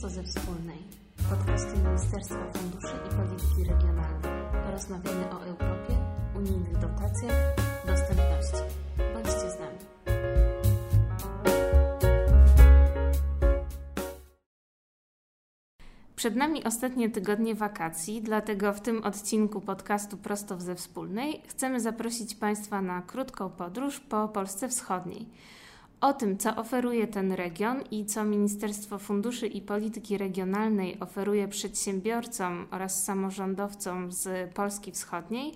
prosto ze wspólnej, podcastu Ministerstwa Funduszy i Polityki Regionalnej. Porozmawiamy o Europie, unijnych dotacjach, dostępności. Bądźcie z nami. Przed nami ostatnie tygodnie wakacji, dlatego w tym odcinku podcastu Prosto ze Wspólnej chcemy zaprosić Państwa na krótką podróż po Polsce Wschodniej. O tym, co oferuje ten region i co Ministerstwo Funduszy i Polityki Regionalnej oferuje przedsiębiorcom oraz samorządowcom z Polski Wschodniej,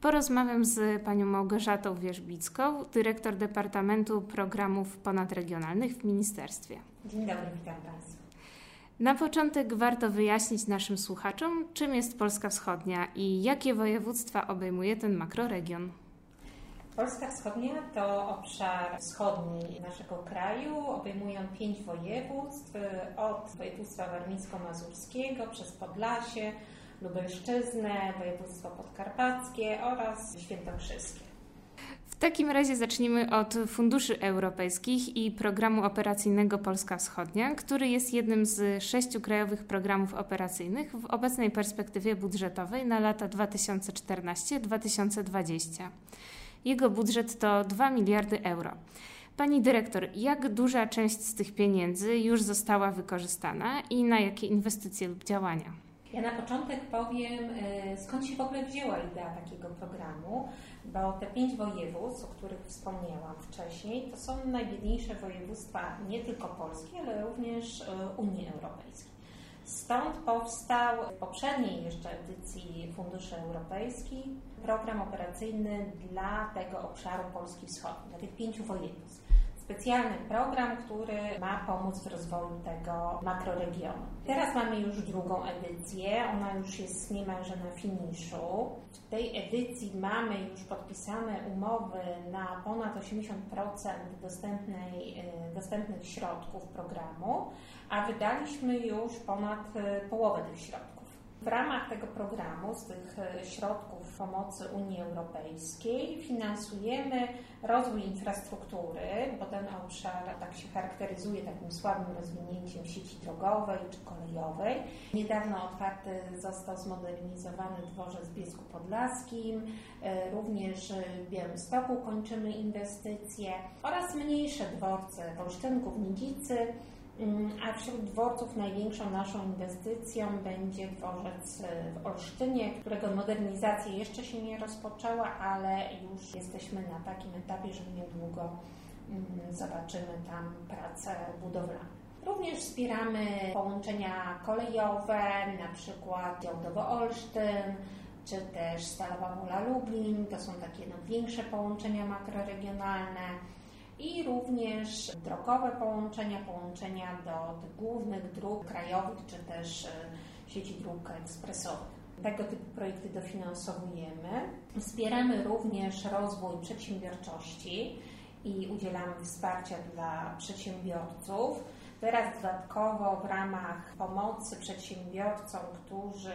porozmawiam z panią Małgorzatą Wierzbicką, dyrektor Departamentu Programów Ponadregionalnych w Ministerstwie. Dzień dobry, witam Państwa. Na początek warto wyjaśnić naszym słuchaczom, czym jest Polska Wschodnia i jakie województwa obejmuje ten makroregion. Polska Wschodnia to obszar wschodni naszego kraju, obejmują pięć województw, od województwa warmińsko-mazurskiego przez Podlasie, Lubelszczyznę, województwo podkarpackie oraz świętokrzyskie. W takim razie zacznijmy od funduszy europejskich i programu operacyjnego Polska Wschodnia, który jest jednym z sześciu krajowych programów operacyjnych w obecnej perspektywie budżetowej na lata 2014-2020. Jego budżet to 2 miliardy euro. Pani dyrektor, jak duża część z tych pieniędzy już została wykorzystana i na jakie inwestycje lub działania? Ja na początek powiem, e, skąd się w ogóle wzięła idea takiego programu, bo te pięć województw, o których wspomniałam wcześniej, to są najbiedniejsze województwa nie tylko Polski, ale również e, Unii Europejskiej. Stąd powstał w poprzedniej jeszcze edycji Funduszy Europejskich program operacyjny dla tego obszaru Polski Wschodniej, dla tych pięciu województw. Specjalny program, który ma pomóc w rozwoju tego makroregionu. Teraz mamy już drugą edycję, ona już jest niemalże na finiszu. W tej edycji mamy już podpisane umowy na ponad 80% dostępnej, y, dostępnych środków programu, a wydaliśmy już ponad y, połowę tych środków. W ramach tego programu, z tych e, środków pomocy Unii Europejskiej, finansujemy rozwój infrastruktury, bo ten obszar tak się charakteryzuje takim słabym rozwinięciem sieci drogowej czy kolejowej. Niedawno otwarty został zmodernizowany dworzec w Biesku Podlaskim, e, również w Białymstoku kończymy inwestycje. Oraz mniejsze dworce w Olsztynku, w Nidzicy, a wśród dworców największą naszą inwestycją będzie dworzec e, w Olsztynie, którego modernizacja jeszcze się nie rozpoczęła, ale już jesteśmy na takim etapie, że niedługo mm, zobaczymy tam prace budowlane. Również wspieramy połączenia kolejowe, na przykład Działdowo-Olsztyn, czy też Stalowa Wola Lublin. To są takie no, większe połączenia makroregionalne i również drogowe połączenia, połączenia do głównych dróg krajowych czy też e, sieci dróg ekspresowych. Tego typu projekty dofinansowujemy. Wspieramy również rozwój przedsiębiorczości i udzielamy wsparcia dla przedsiębiorców. Teraz dodatkowo w ramach pomocy przedsiębiorcom, którzy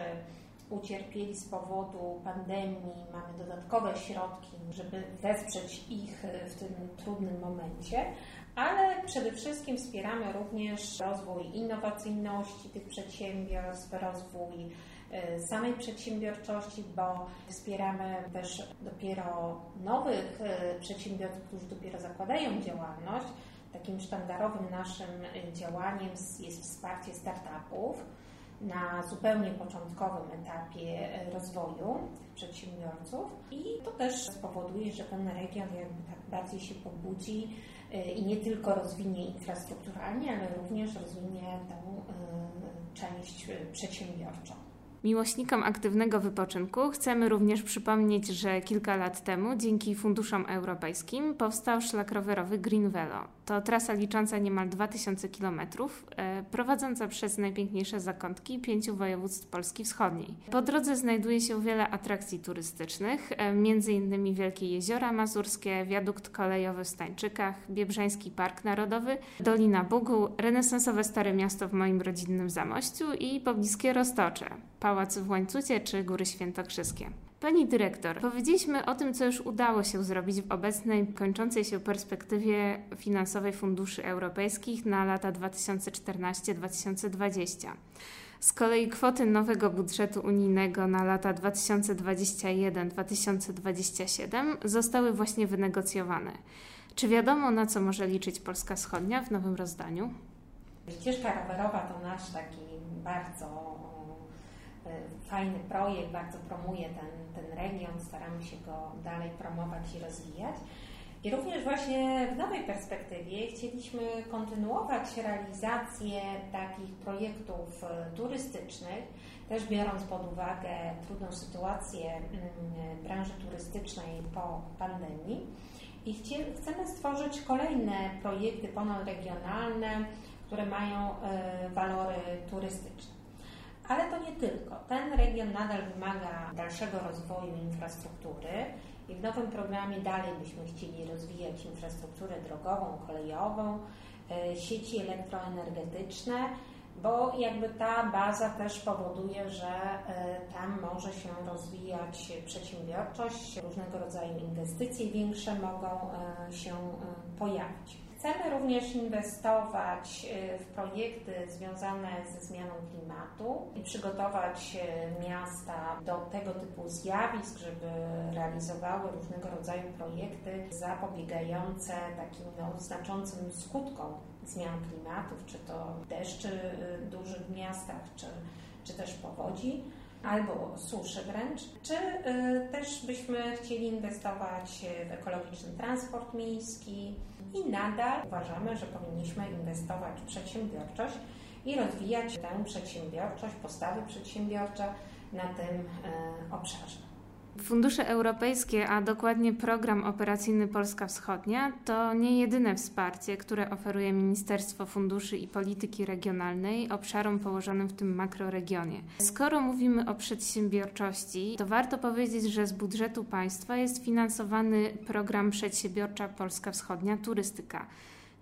ucierpieli z powodu pandemii, mamy dodatkowe środki, żeby wesprzeć ich w tym trudnym momencie, ale przede wszystkim wspieramy również rozwój innowacyjności tych przedsiębiorstw, rozwój e, samej przedsiębiorczości, bo wspieramy też dopiero nowych e, przedsiębiorców, którzy dopiero zakładają działalność. Takim sztandarowym naszym e, działaniem jest wsparcie startupów na zupełnie początkowym etapie e, rozwoju przedsiębiorców i to też spowoduje, że ten region jakby tak bardziej się pobudzi e, i nie tylko rozwinie infrastrukturalnie, ale również rozwinie tę e, część przedsiębiorczą. Miłośnikom aktywnego wypoczynku chcemy również przypomnieć, że kilka lat temu dzięki funduszom europejskim powstał szlak rowerowy Green Velo. To trasa licząca niemal 2000 km, e, prowadząca przez najpiękniejsze zakątki pięciu województw Polski Wschodniej. Po drodze znajduje się wiele atrakcji turystycznych, e, m.in. Wielkie Jeziora Mazurskie, wiadukt kolejowy w Stańczykach, Biebrzański Park Narodowy, Dolina Bugu, renesansowe Stare Miasto w moim rodzinnym Zamościu i pobliskie Roztocze. Pałac w Łańcucie czy Góry Świętokrzyskie. Pani dyrektor, powiedzieliśmy o tym, co już udało się zrobić w obecnej, kończącej się perspektywie finansowej funduszy europejskich na lata 2014-2020. Z kolei kwoty nowego budżetu unijnego na lata 2021-2027 zostały właśnie wynegocjowane. Czy wiadomo, na co może liczyć Polska Wschodnia w nowym rozdaniu? Ścieżka rowerowa to nasz taki bardzo fajny projekt, bardzo promuje ten, ten region, staramy się go dalej promować i rozwijać. I również właśnie w nowej perspektywie chcieliśmy kontynuować realizację takich projektów e, turystycznych, też biorąc pod uwagę trudną sytuację mm, branży turystycznej po pandemii. I chcemy stworzyć kolejne projekty ponadregionalne, które mają e, walory turystyczne. Ale to nie tylko. Ten region nadal wymaga dalszego rozwoju infrastruktury i w nowym programie dalej byśmy chcieli rozwijać infrastrukturę drogową, kolejową, e, sieci elektroenergetyczne, bo jakby ta baza też powoduje, że e, tam może się rozwijać przedsiębiorczość, różnego rodzaju inwestycje większe mogą się pojawić. Chcemy również inwestować e, w projekty związane ze zmianą klimatu i przygotować e, miasta do tego typu zjawisk, żeby realizowały różnego rodzaju projekty zapobiegające takim no, znaczącym skutkom zmian klimatów, czy to deszczy dużych miastach, czy, czy też powodzi albo suszy wręcz, czy też byśmy chcieli inwestować w ekologiczny transport miejski, i nadal uważamy, że powinniśmy inwestować w przedsiębiorczość i rozwijać tę przedsiębiorczość, postawy przedsiębiorcze na tym e, obszarze. Fundusze europejskie, a dokładnie program operacyjny Polska Wschodnia, to nie jedyne wsparcie, które oferuje Ministerstwo Funduszy i Polityki Regionalnej obszarom położonym w tym makroregionie. Skoro mówimy o przedsiębiorczości, to warto powiedzieć, że z budżetu państwa jest finansowany program Przedsiębiorcza Polska Wschodnia Turystyka.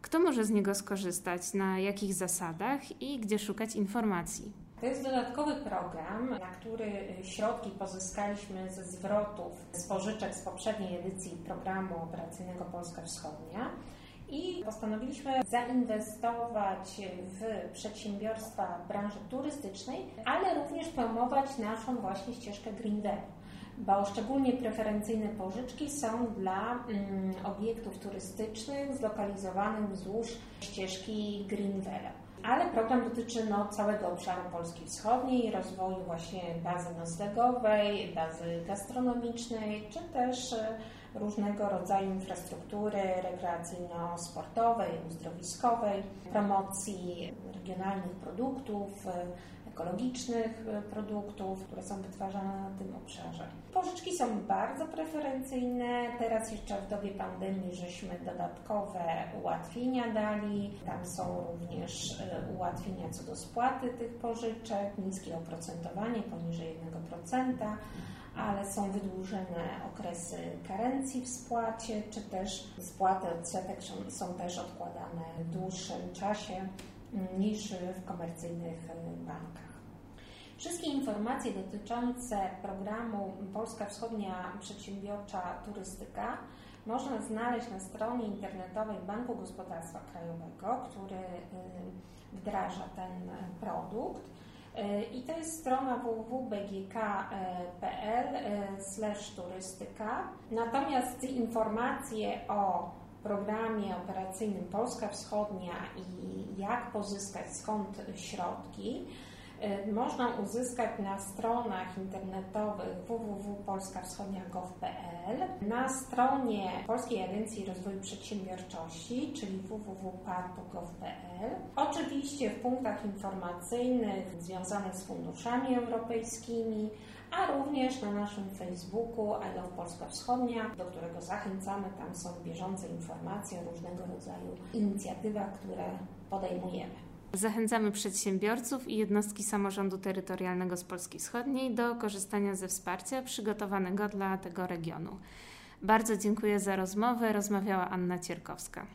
Kto może z niego skorzystać, na jakich zasadach i gdzie szukać informacji? To jest dodatkowy program, na który środki pozyskaliśmy ze zwrotów z pożyczek z poprzedniej edycji programu operacyjnego Polska Wschodnia i postanowiliśmy zainwestować w przedsiębiorstwa branży turystycznej, ale również promować naszą właśnie ścieżkę Greenwell bo szczególnie preferencyjne pożyczki są dla mm, obiektów turystycznych zlokalizowanych wzdłuż ścieżki Greenwell ale program dotyczy no, całego obszaru Polski Wschodniej, rozwoju właśnie bazy noclegowej, bazy gastronomicznej, czy też e, różnego rodzaju infrastruktury rekreacyjno-sportowej, uzdrowiskowej, promocji regionalnych produktów, e, ekologicznych e, produktów, które są wytwarzane na tym obszarze. Pożyczki są bardzo preferencyjne. Teraz jeszcze w dobie pandemii żeśmy dodatkowe ułatwienia dali. Tam są również e, ułatwienia co do spłaty tych pożyczek, niskie oprocentowanie poniżej 1% ale są wydłużone okresy karencji w spłacie, czy też spłaty odsetek są, są też odkładane w dłuższym czasie niż w komercyjnych e, bankach. Wszystkie informacje dotyczące programu Polska Wschodnia Przedsiębiorcza Turystyka można znaleźć na stronie internetowej Banku Gospodarstwa Krajowego, który e, wdraża ten produkt. E, I to jest strona www.bgk.pl turystyka. Natomiast informacje o programie operacyjnym Polska Wschodnia i jak pozyskać skąd środki, y, można uzyskać na stronach internetowych www.polskawschodnia.gov.pl, na stronie Polskiej Agencji Rozwoju Przedsiębiorczości, czyli www.parp.gov.pl, oczywiście w punktach informacyjnych związanych z funduszami europejskimi, a również na naszym Facebooku I Polska Wschodnia, do którego zachęcamy. Tam są bieżące informacje o różnego rodzaju inicjatywach, które podejmujemy. Zachęcamy przedsiębiorców i jednostki samorządu terytorialnego z Polski Wschodniej do korzystania ze wsparcia przygotowanego dla tego regionu. Bardzo dziękuję za rozmowę. Rozmawiała Anna Cierkowska.